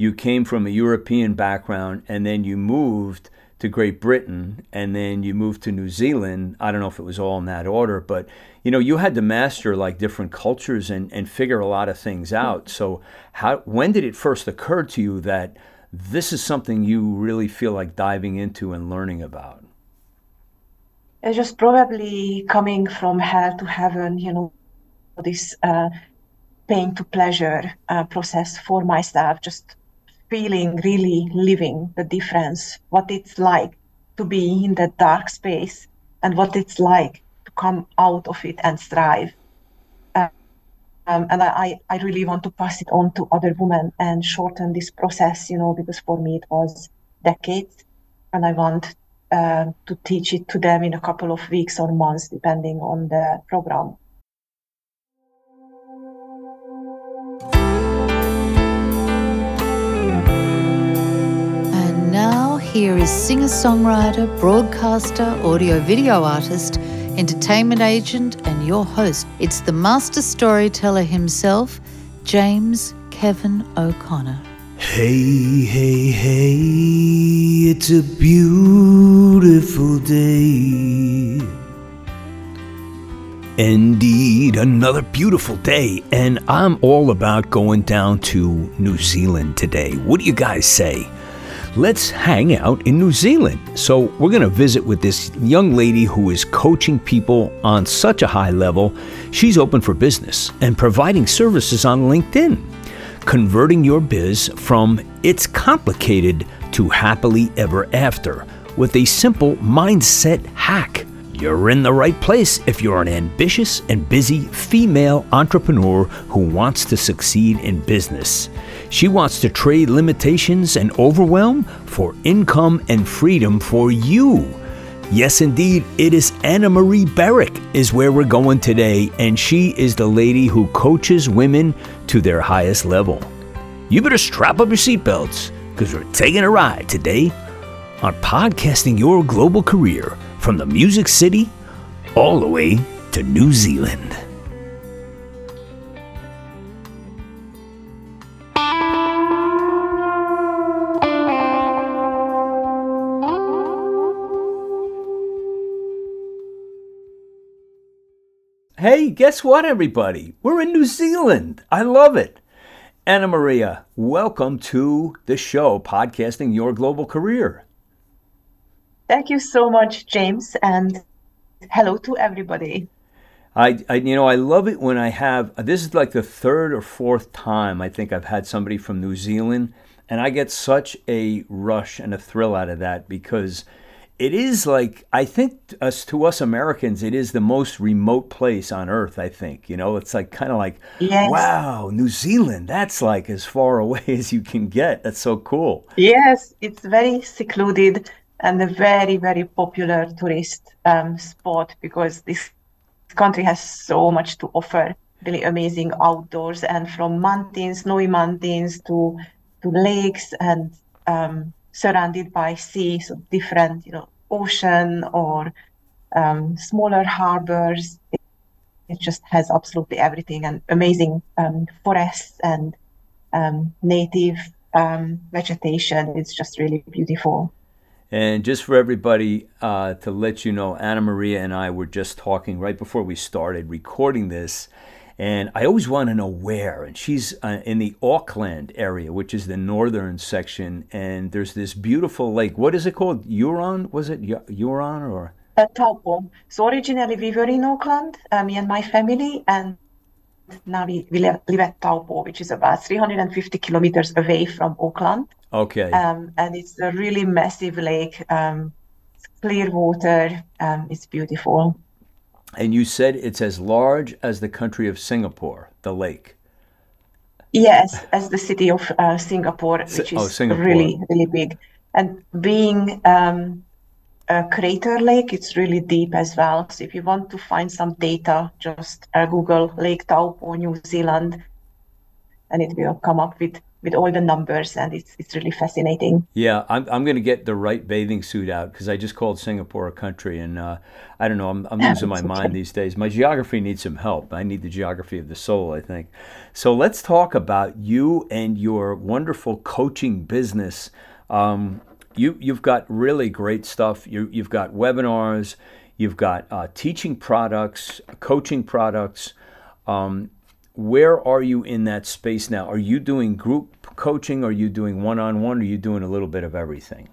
you came from a European background and then you moved to Great Britain and then you moved to New Zealand. I don't know if it was all in that order, but you know, you had to master like different cultures and, and figure a lot of things out. So how when did it first occur to you that this is something you really feel like diving into and learning about? It's just probably coming from hell to heaven, you know, this uh, pain to pleasure uh, process for myself, just feeling really living the difference, what it's like to be in that dark space and what it's like to come out of it and strive. Um, and I, I really want to pass it on to other women and shorten this process, you know, because for me it was decades, and I want uh, to teach it to them in a couple of weeks or months, depending on the program. Here is singer-songwriter, broadcaster, audio-video artist entertainment agent, and your host. It's the master storyteller himself, James Kevin O'Connor. Hey, hey, hey, it's a beautiful day. Indeed, another beautiful day, and I'm all about going down to New Zealand today. What do you guys say? Let's hang out in New Zealand. So, we're going to visit with this young lady who is coaching people on such a high level. She's open for business and providing services on LinkedIn, converting your biz from it's complicated to happily ever after with a simple mindset hack. You're in the right place if you're an ambitious and busy female entrepreneur who wants to succeed in business. She wants to trade limitations and overwhelm for income and freedom for you. Yes, indeed, it is Anna Marie Berek is where we're going today, and she is the lady who coaches women to their highest level. You better strap up your seatbelts because we're taking a ride today on podcasting your global career from the Music City all the way to New Zealand. Hey, guess what, everybody? We're in New Zealand. I love it. Anna Maria, welcome to the show, Podcasting Your Global Career. Thank you so much, James, and hello to everybody. I, I, you know, I love it when I have. This is like the third or fourth time I think I've had somebody from New Zealand, and I get such a rush and a thrill out of that because it is like I think us to us Americans, it is the most remote place on earth. I think you know, it's like kind of like, yes. wow, New Zealand. That's like as far away as you can get. That's so cool. Yes, it's very secluded and a very, very popular tourist um, spot because this country has so much to offer. Really amazing outdoors, and from mountains, snowy mountains to to lakes, and um, surrounded by seas of different, you know, ocean or um, smaller harbors. It, it, just has absolutely everything, and amazing um, forests and um, native um, vegetation. It's just really beautiful. And just for everybody uh, to let you know, Anna Maria and I were just talking right before we started recording this. And I always want to know where. And she's uh, in the Auckland area, which is the northern section. And there's this beautiful lake. What is it called? Huron? Was it Huron or? Uh, Taupo. So originally we were in Auckland, uh, me and my family. And now we, we live, live at Taupo, which is about 350 kilometers away from Auckland. Okay. Um, and it's a really massive lake, um, clear water. Um, it's beautiful. And you said it's as large as the country of Singapore, the lake. Yes, as the city of uh, Singapore, which is oh, Singapore. really, really big. And being um, a crater lake, it's really deep as well. So if you want to find some data, just uh, Google Lake Taupo, New Zealand, and it will come up with with all the numbers, and it's it's really fascinating. Yeah, I'm I'm going to get the right bathing suit out because I just called Singapore a country, and uh, I don't know, I'm I'm losing my mind these days. My geography needs some help. I need the geography of the soul, I think. So let's talk about you and your wonderful coaching business. Um, you you've got really great stuff. You you've got webinars, you've got uh, teaching products, coaching products. Um, where are you in that space now? Are you doing group coaching? Are you doing one on one? Are you doing a little bit of everything?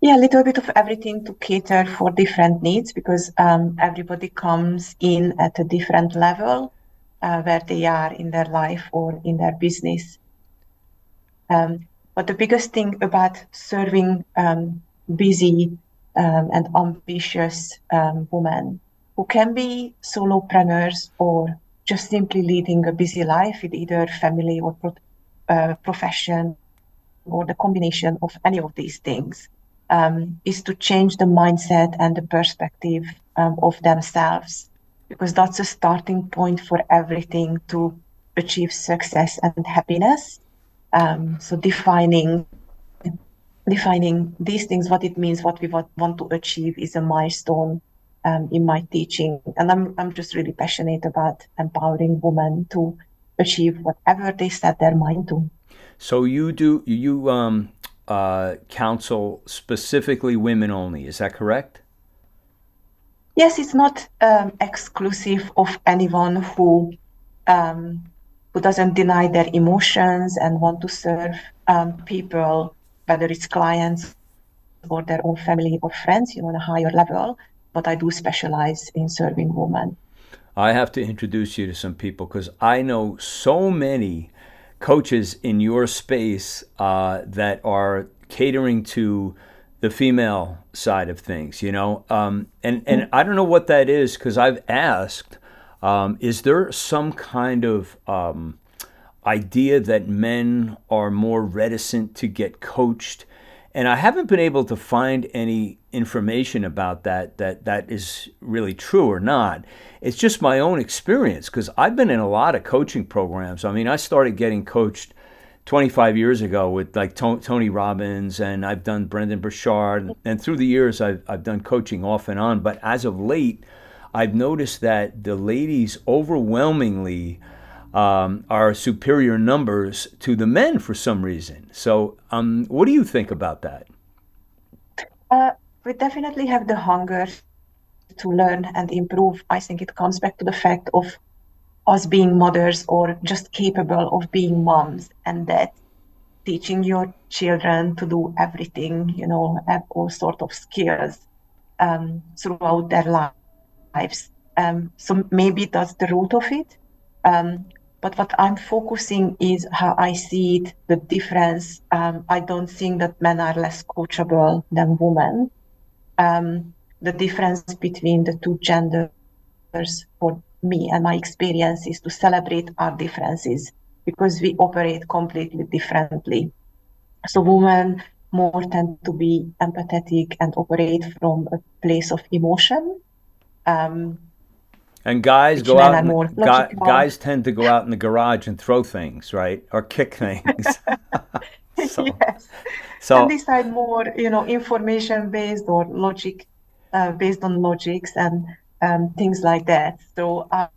Yeah, a little bit of everything to cater for different needs because um, everybody comes in at a different level uh, where they are in their life or in their business. Um, but the biggest thing about serving um, busy um, and ambitious um, women who can be solopreneurs or just simply leading a busy life with either family or pro- uh, profession or the combination of any of these things um, is to change the mindset and the perspective um, of themselves because that's a starting point for everything to achieve success and happiness. Um, so defining defining these things what it means what we want, want to achieve is a milestone um, in my teaching. And I'm, I'm just really passionate about empowering women to achieve whatever they set their mind to. So you do, you um, uh, counsel specifically women only, is that correct? Yes, it's not um, exclusive of anyone who um, who doesn't deny their emotions and want to serve um, people, whether it's clients or their own family or friends, you know, on a higher level but I do specialize in serving women. I have to introduce you to some people because I know so many coaches in your space uh, that are catering to the female side of things, you know, um, and and I don't know what that is because I've asked. Um, is there some kind of um, idea that men are more reticent to get coached and I haven't been able to find any information about that that that is really true or not. It's just my own experience because I've been in a lot of coaching programs. I mean, I started getting coached 25 years ago with like Tony Robbins, and I've done Brendon Burchard, and through the years I've I've done coaching off and on. But as of late, I've noticed that the ladies overwhelmingly um, are superior numbers to the men for some reason. So, um, what do you think about that? Uh, we definitely have the hunger to learn and improve. I think it comes back to the fact of us being mothers or just capable of being moms, and that teaching your children to do everything, you know, have all sort of skills um, throughout their lives. Um, so maybe that's the root of it. Um, but what I'm focusing is how I see it, the difference. Um, I don't think that men are less coachable than women. Um, the difference between the two genders for me and my experience is to celebrate our differences because we operate completely differently. So women more tend to be empathetic and operate from a place of emotion. Um, and guys go out. And, guys, guys tend to go out in the garage and throw things, right, or kick things. so, yes. So and decide more, you know, information based or logic uh, based on logics and um, things like that. So uh,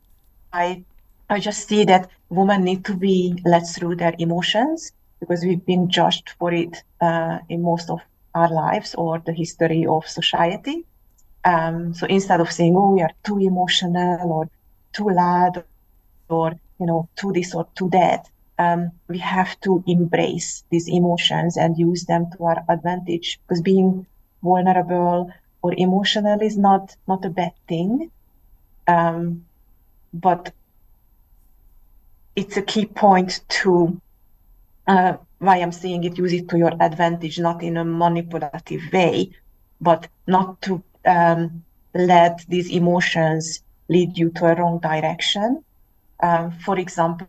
I I just see that women need to be let through their emotions because we've been judged for it uh, in most of our lives or the history of society. Um, so instead of saying, "Oh, we are too emotional" or "too loud" or you know, "too this" or "too that," um, we have to embrace these emotions and use them to our advantage. Because being vulnerable or emotional is not not a bad thing, um, but it's a key point to uh, why I'm saying it. Use it to your advantage, not in a manipulative way, but not to um, let these emotions lead you to a wrong direction. Um, for example,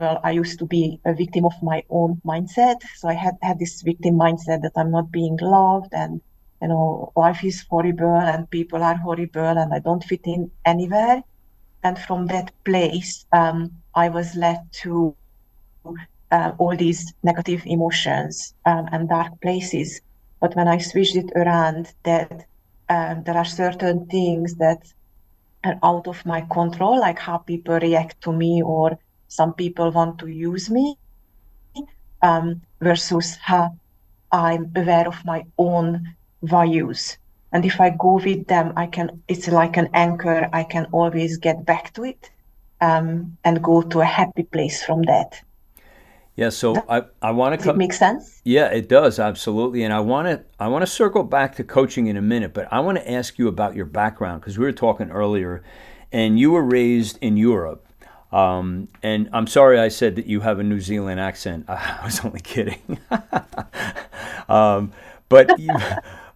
well, I used to be a victim of my own mindset. So I had had this victim mindset that I'm not being loved and you know life is horrible and people are horrible and I don't fit in anywhere. And from that place, um, I was led to uh, all these negative emotions um, and dark places. But when I switched it around, that um, there are certain things that are out of my control, like how people react to me or some people want to use me, um, versus how I'm aware of my own values. And if I go with them, I can, it's like an anchor. I can always get back to it um, and go to a happy place from that. Yeah, so I, I want to it make sense? Yeah, it does absolutely, and I want to I want to circle back to coaching in a minute, but I want to ask you about your background because we were talking earlier, and you were raised in Europe, um, and I'm sorry I said that you have a New Zealand accent. I was only kidding, um, but you,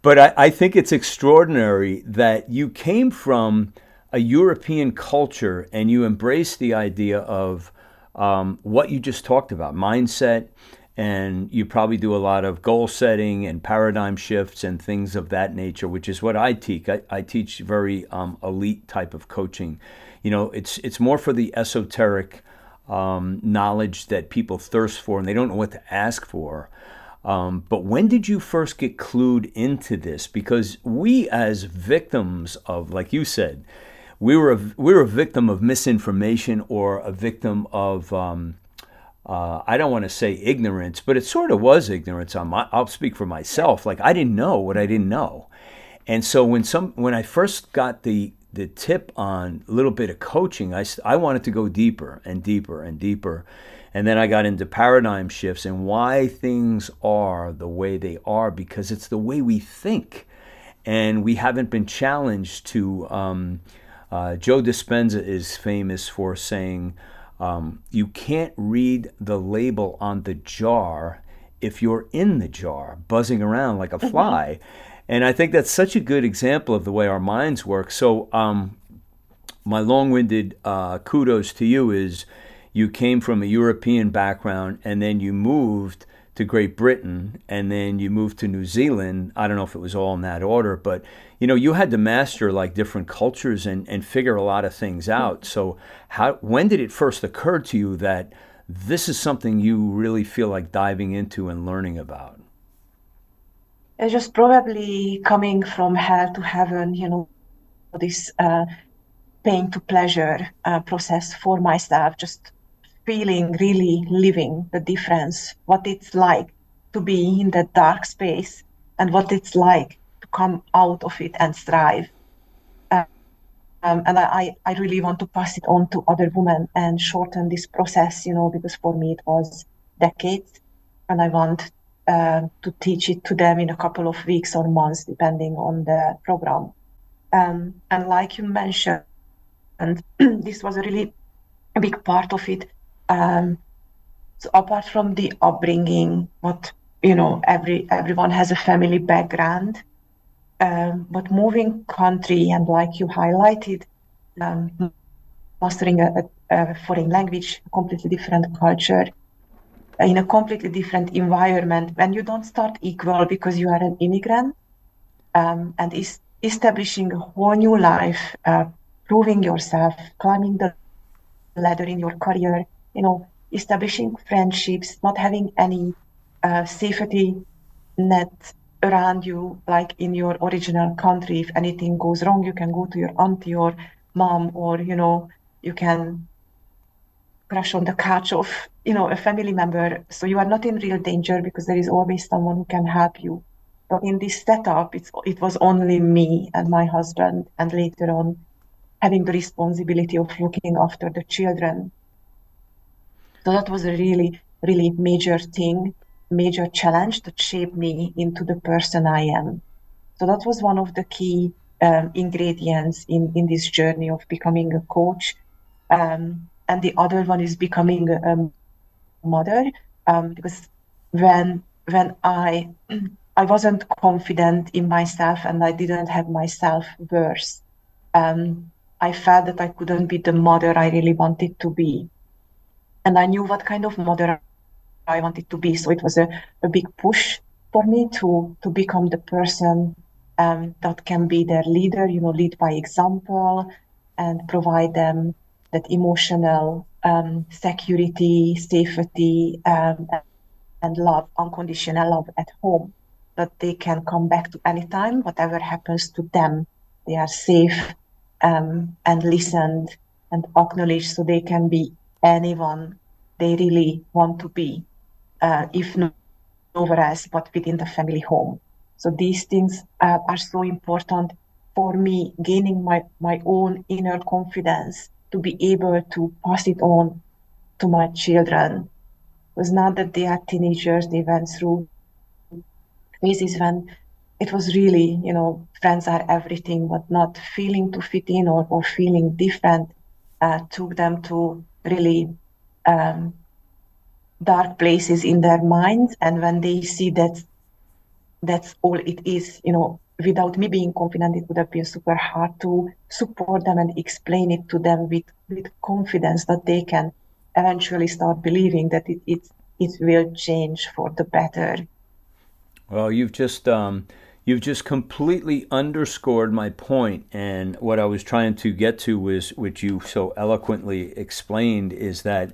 but I, I think it's extraordinary that you came from a European culture and you embraced the idea of um, what you just talked about mindset and you probably do a lot of goal setting and paradigm shifts and things of that nature which is what i teach. I, I teach very um, elite type of coaching. You know it's it's more for the esoteric um, knowledge that people thirst for and they don't know what to ask for. Um, but when did you first get clued into this? Because we as victims of like you said we were a, we were a victim of misinformation or a victim of um, uh, I don't want to say ignorance, but it sort of was ignorance. On my, I'll speak for myself. Like I didn't know what I didn't know, and so when some when I first got the the tip on a little bit of coaching, I I wanted to go deeper and deeper and deeper, and then I got into paradigm shifts and why things are the way they are because it's the way we think, and we haven't been challenged to. Um, uh, Joe Dispenza is famous for saying, um, You can't read the label on the jar if you're in the jar, buzzing around like a mm-hmm. fly. And I think that's such a good example of the way our minds work. So, um, my long winded uh, kudos to you is you came from a European background and then you moved to Great Britain and then you moved to New Zealand. I don't know if it was all in that order, but you know, you had to master like different cultures and, and figure a lot of things out. So how when did it first occur to you that this is something you really feel like diving into and learning about? It's just probably coming from hell to heaven, you know, this uh, pain to pleasure uh, process for myself, just feeling really living the difference, what it's like to be in that dark space and what it's like to come out of it and strive. Um, and I, I really want to pass it on to other women and shorten this process, you know, because for me it was decades. And I want uh, to teach it to them in a couple of weeks or months, depending on the program. Um, and like you mentioned, and this was a really big part of it um, so apart from the upbringing, what you know, every everyone has a family background, um, but moving country and like you highlighted, um, mastering a, a, foreign language, a completely different culture, in a completely different environment, when you don't start equal because you are an immigrant, um, and is establishing a whole new life, uh, proving yourself, climbing the ladder in your career, you know, establishing friendships, not having any uh, safety net around you, like in your original country. If anything goes wrong, you can go to your auntie or mom, or you know, you can crash on the couch of you know a family member. So you are not in real danger because there is always someone who can help you. But in this setup, it's it was only me and my husband, and later on having the responsibility of looking after the children so that was a really, really major thing, major challenge that shaped me into the person I am. So that was one of the key um, ingredients in, in this journey of becoming a coach. Um, and the other one is becoming a mother, um, because when when I I wasn't confident in myself and I didn't have my self. Um, I felt that I couldn't be the mother I really wanted to be and I knew what kind of mother I wanted to be. So it was a, a big push for me to to become the person um, that can be their leader, you know, lead by example and provide them that emotional um, security, safety, um, and love, unconditional love at home, that they can come back to anytime, whatever happens to them. They are safe um, and listened and acknowledged so they can be anyone they really want to be, uh, if not over else, but within the family home. So these things uh, are so important for me, gaining my, my own inner confidence to be able to pass it on to my children. It was not that they are teenagers, they went through phases when it was really, you know, friends are everything, but not feeling to fit in or, or feeling different uh, took them to really um, dark places in their minds. And when they see that that's all it is, you know, without me being confident, it would have been super hard to support them and explain it to them with, with confidence that they can eventually start believing that it, it, it will change for the better. Well, you've just um, you've just completely underscored my point, and what I was trying to get to was, which you so eloquently explained, is that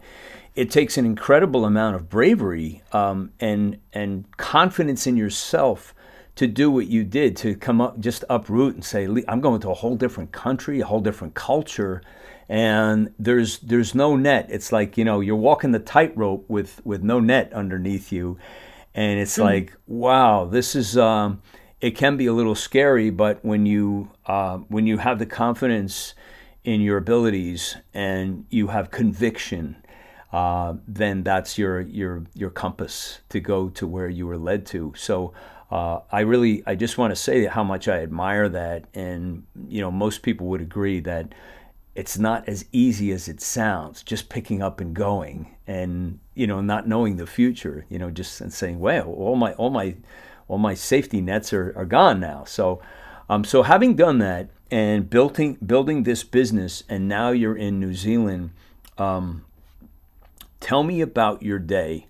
it takes an incredible amount of bravery um, and and confidence in yourself to do what you did to come up just uproot and say i'm going to a whole different country a whole different culture and there's there's no net it's like you know you're walking the tightrope with with no net underneath you and it's mm. like wow this is um, it can be a little scary but when you uh, when you have the confidence in your abilities and you have conviction uh, then that's your your your compass to go to where you were led to so uh, I really, I just want to say how much I admire that, and you know, most people would agree that it's not as easy as it sounds. Just picking up and going, and you know, not knowing the future. You know, just and saying, "Well, all my, all my, all my safety nets are, are gone now." So, um, so having done that and building building this business, and now you're in New Zealand. Um, tell me about your day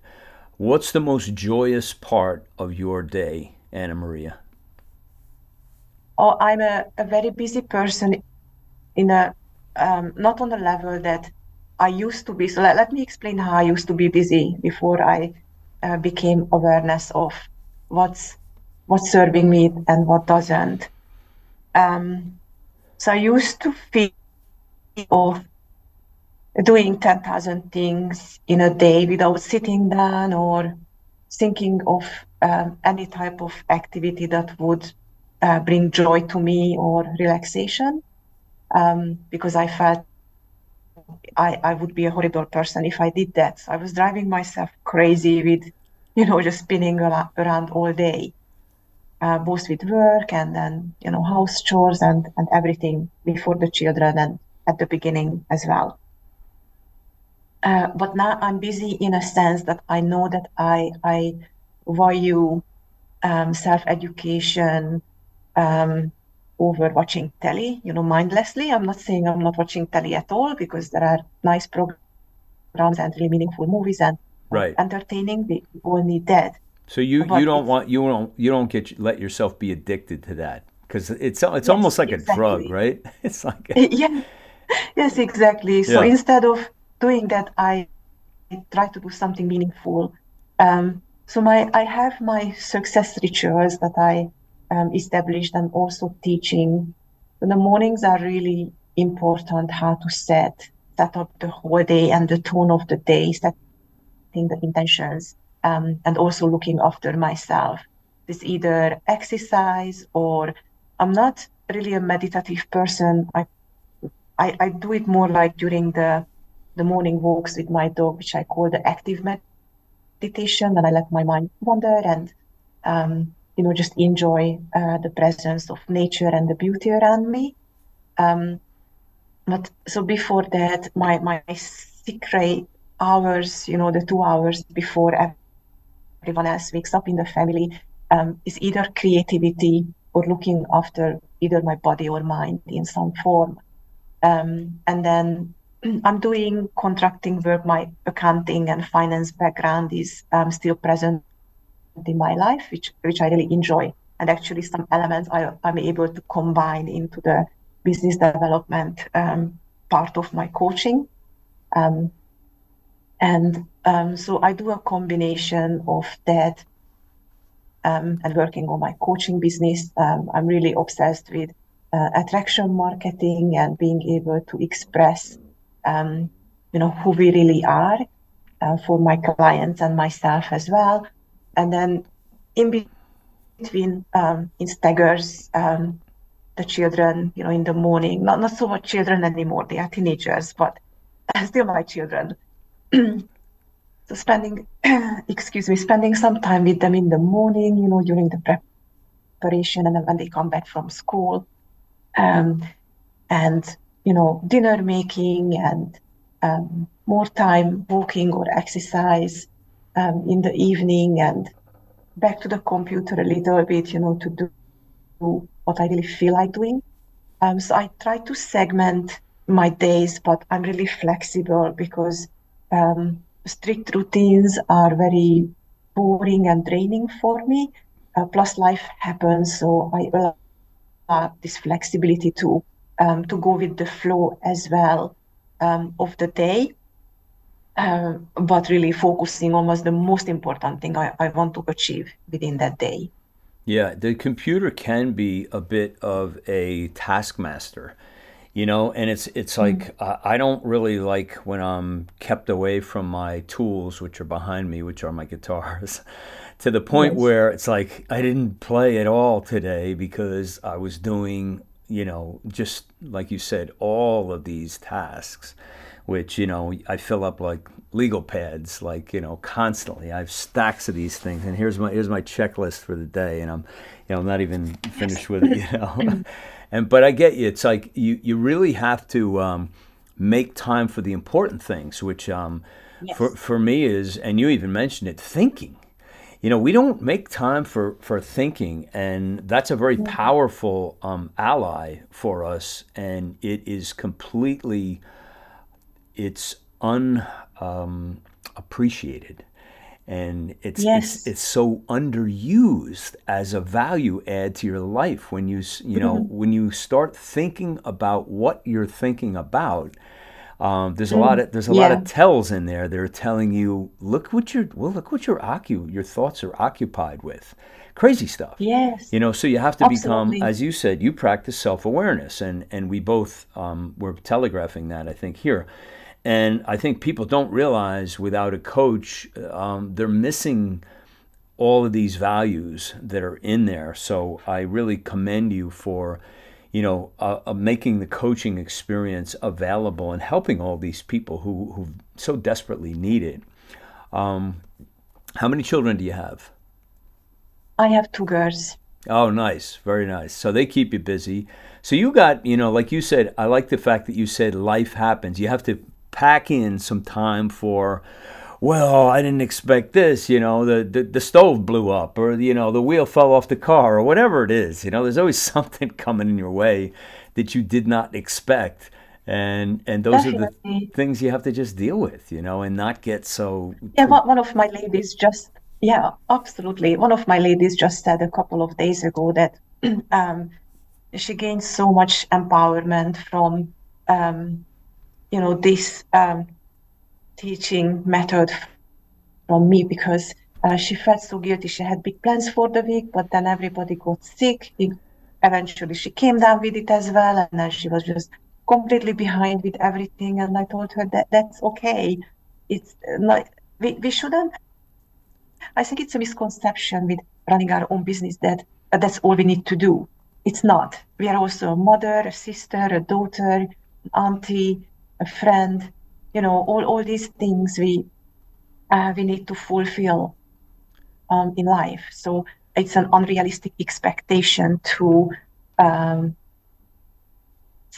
What's the most joyous part of your day, Anna Maria? Oh, I'm a, a very busy person in a um, not on the level that I used to be. So let, let me explain how I used to be busy before I uh, became awareness of what's what's serving me and what doesn't. Um, so I used to feel of doing 10,000 things in a day without sitting down or thinking of um, any type of activity that would uh, bring joy to me or relaxation um, because I felt I, I would be a horrible person if I did that. So I was driving myself crazy with, you know, just spinning around all day, uh, both with work and then, you know, house chores and, and everything before the children and at the beginning as well. Uh, but now I'm busy in a sense that I know that I I value um, self education um, over watching telly, you know, mindlessly. I'm not saying I'm not watching telly at all because there are nice programs and really meaningful movies and right. entertaining. All need that. So you, you don't want you don't you don't get let yourself be addicted to that because it's it's yes, almost like exactly. a drug, right? It's like a... yeah, yes, exactly. So yeah. instead of doing that, I try to do something meaningful. Um, so my I have my success rituals that I um, established and also teaching. the mornings are really important. How to set set up the whole day and the tone of the day, setting the intentions, um, and also looking after myself. It's either exercise or I'm not really a meditative person. I I, I do it more like during the the morning walks with my dog, which I call the active meditation, and I let my mind wander and um, you know just enjoy uh, the presence of nature and the beauty around me. Um, but so before that, my my secret hours, you know, the two hours before everyone else wakes up in the family, um, is either creativity or looking after either my body or mind in some form. Um, and then I'm doing contracting work. My accounting and finance background is um, still present in my life, which which I really enjoy. And actually, some elements I, I'm able to combine into the business development um, part of my coaching. Um, And um, so I do a combination of that um, and working on my coaching business. Um, I'm really obsessed with uh, attraction marketing and being able to express, um, you know, who we really are uh, for my clients and myself as well. And then in between, um, in staggers, um, the children, you know, in the morning, not, not so much children anymore, they are teenagers, but still my children. So spending, excuse me, spending some time with them in the morning, you know, during the preparation and then when they come back from school. Um, and, you know, dinner making and um, more time walking or exercise um, in the evening and back to the computer a little bit, you know, to do what I really feel like doing. Um, so I try to segment my days, but I'm really flexible because um, strict routines are very boring and draining for me. Uh, plus, life happens, so I allow this flexibility to um, to go with the flow as well um, of the day. Uh, but really focusing on what's the most important thing I, I want to achieve within that day. Yeah, the computer can be a bit of a taskmaster you know and it's it's hmm. like mm. uh, i don't really like when i'm kept away from my tools which are behind me which are my guitars to the point yes. where it's like i didn't play at all today because i was doing you know just like you said all of these tasks which you know i fill up like legal pads like you know constantly i have stacks of these things and here's my here's my checklist for the day and i'm you know i'm not even finished with it you know And but I get you. It's like you you really have to um, make time for the important things, which um, yes. for for me is, and you even mentioned it, thinking. You know, we don't make time for for thinking, and that's a very mm-hmm. powerful um, ally for us, and it is completely, it's unappreciated. And it's, yes. it's it's so underused as a value add to your life when you you know mm-hmm. when you start thinking about what you're thinking about um, there's a mm. lot of there's a yeah. lot of tells in there they're telling you look what you're well look what your occu your thoughts are occupied with crazy stuff yes you know so you have to Absolutely. become as you said you practice self-awareness and and we both um, were telegraphing that i think here and I think people don't realize without a coach, um, they're missing all of these values that are in there. So I really commend you for, you know, uh, uh, making the coaching experience available and helping all these people who who so desperately need it. Um, how many children do you have? I have two girls. Oh, nice, very nice. So they keep you busy. So you got, you know, like you said, I like the fact that you said life happens. You have to pack in some time for well, I didn't expect this, you know, the, the, the, stove blew up or, you know, the wheel fell off the car or whatever it is. You know, there's always something coming in your way that you did not expect. And and those Definitely. are the things you have to just deal with, you know, and not get so. Yeah, one of my ladies just, yeah, absolutely. One of my ladies just said a couple of days ago that um, she gained so much empowerment from um, you know this um, teaching method from me because uh, she felt so guilty. She had big plans for the week, but then everybody got sick. Eventually, she came down with it as well, and then she was just completely behind with everything. And I told her that that's okay. It's not. We, we shouldn't. I think it's a misconception with running our own business that uh, that's all we need to do. It's not. We are also a mother, a sister, a daughter, an auntie, a friend, you know, all, all these things we uh, we need to fulfill um, in life. So it's an unrealistic expectation to um,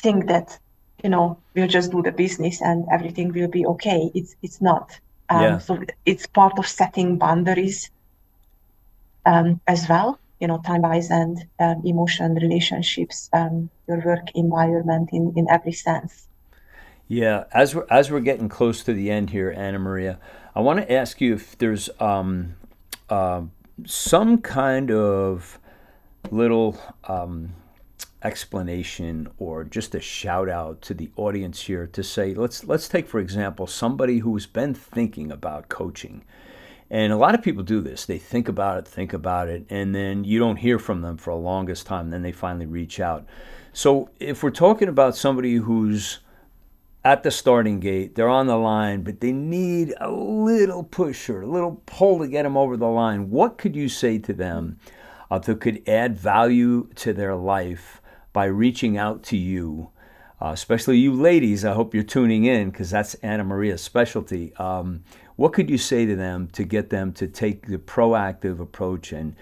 think that you know we'll just do the business and everything will be okay. It's it's not. Um, yeah. So it's part of setting boundaries um, as well. You know, time wise and um, emotion, relationships, um, your work environment in in every sense. Yeah, as we're as we're getting close to the end here, Anna Maria, I want to ask you if there's um, uh, some kind of little um, explanation or just a shout out to the audience here to say let's let's take for example somebody who's been thinking about coaching. And a lot of people do this. They think about it think about it and then you don't hear from them for a longest time. Then they finally reach out. So if we're talking about somebody who's at the starting gate they're on the line but they need a little push or a little pull to get them over the line what could you say to them uh, that could add value to their life by reaching out to you, uh, especially you ladies. I hope you're tuning in because that's Anna Maria's specialty. Um, what could you say to them to get them to take the proactive approach and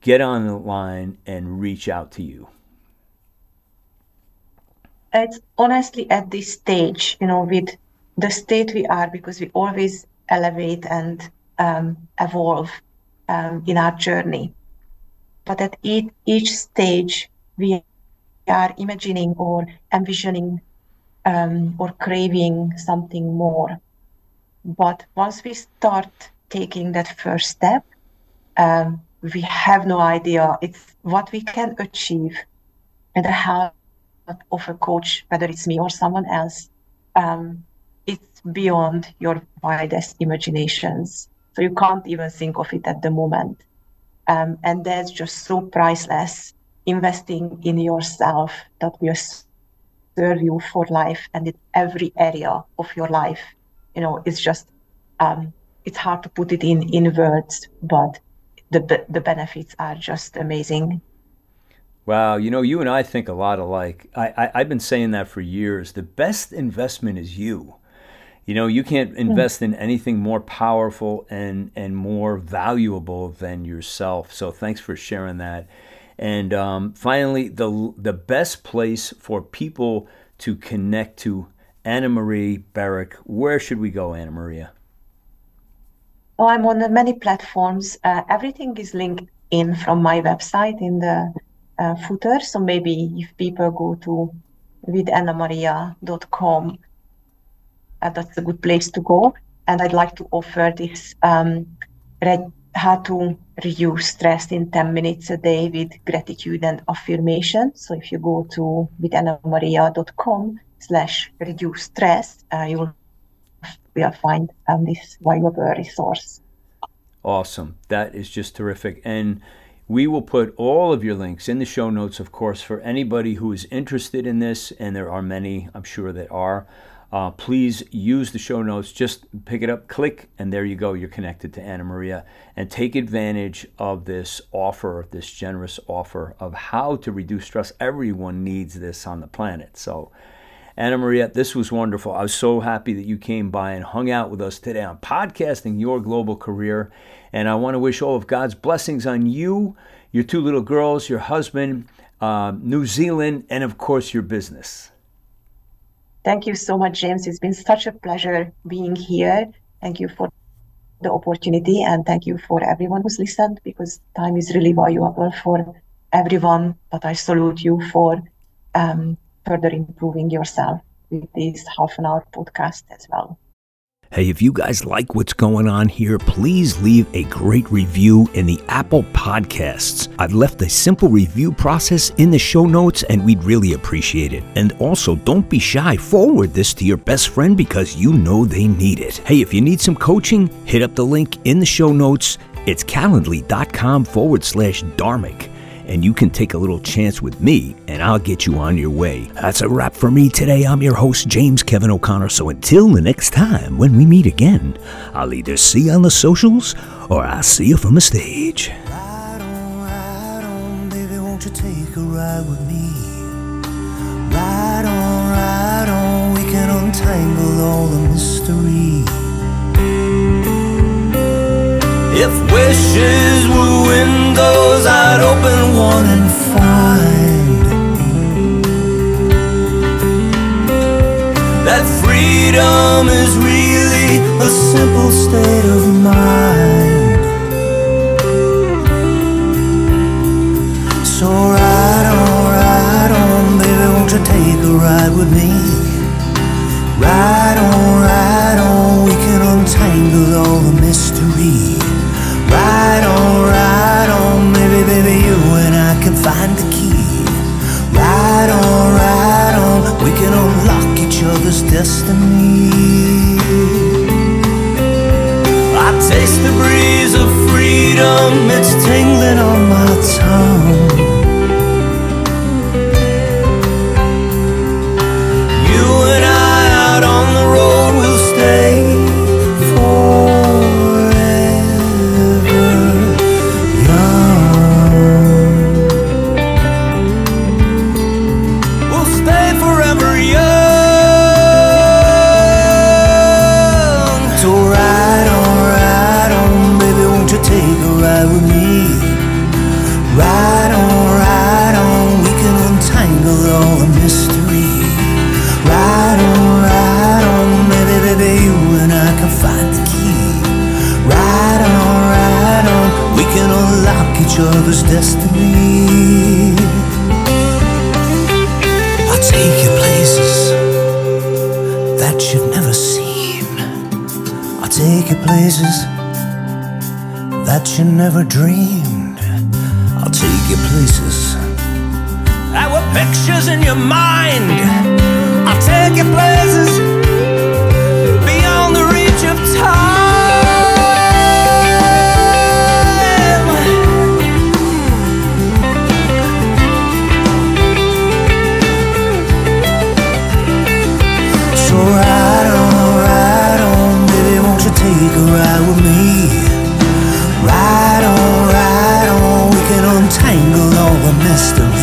get on the line and reach out to you? It's honestly at this stage, you know, with the state we are, because we always elevate and um, evolve um, in our journey. But at each, each stage, we are imagining or envisioning um, or craving something more. But once we start taking that first step, um, we have no idea it's what we can achieve and help of a coach, whether it's me or someone else. Um, it's beyond your wildest imaginations. So you can't even think of it at the moment. Um, and that's just so priceless investing in yourself that will serve you for life and in every area of your life. You know, it's just um, it's hard to put it in in words, but the the benefits are just amazing. Wow, you know, you and I think a lot alike. I, I have been saying that for years. The best investment is you. You know, you can't hmm. invest in anything more powerful and and more valuable than yourself. So thanks for sharing that. And um, finally, the the best place for people to connect to Anna Marie Berek. Where should we go, Anna Maria? Oh, I'm on many platforms. Uh, everything is linked in from my website in the uh, footer. So maybe if people go to withannamaria.com, uh, that's a good place to go. And I'd like to offer this um, red how to reduce stress in 10 minutes a day with gratitude and affirmation. So if you go to withannamaria.com slash reduce stress, uh, you will, will find um, this valuable resource. Awesome. That is just terrific. And we will put all of your links in the show notes, of course, for anybody who is interested in this, and there are many, I'm sure, that are. Uh, please use the show notes. Just pick it up, click, and there you go. You're connected to Anna Maria. And take advantage of this offer, this generous offer of how to reduce stress. Everyone needs this on the planet. So, Anna Maria, this was wonderful. I was so happy that you came by and hung out with us today on podcasting your global career. And I want to wish all of God's blessings on you, your two little girls, your husband, uh, New Zealand, and of course, your business. Thank you so much, James. It's been such a pleasure being here. Thank you for the opportunity and thank you for everyone who's listened because time is really valuable for everyone. But I salute you for um, further improving yourself with this half an hour podcast as well. Hey, if you guys like what's going on here, please leave a great review in the Apple Podcasts. I've left a simple review process in the show notes and we'd really appreciate it. And also, don't be shy, forward this to your best friend because you know they need it. Hey, if you need some coaching, hit up the link in the show notes. It's calendly.com forward slash dharmic and you can take a little chance with me, and I'll get you on your way. That's a wrap for me today. I'm your host, James Kevin O'Connor. So until the next time when we meet again, I'll either see you on the socials or I'll see you from the stage. Ride on, ride on, baby, won't you take a ride with me? Ride on, ride on, we can untangle all the mystery. If wishes were windows, I'd open one and find that freedom is really a simple state of mind. All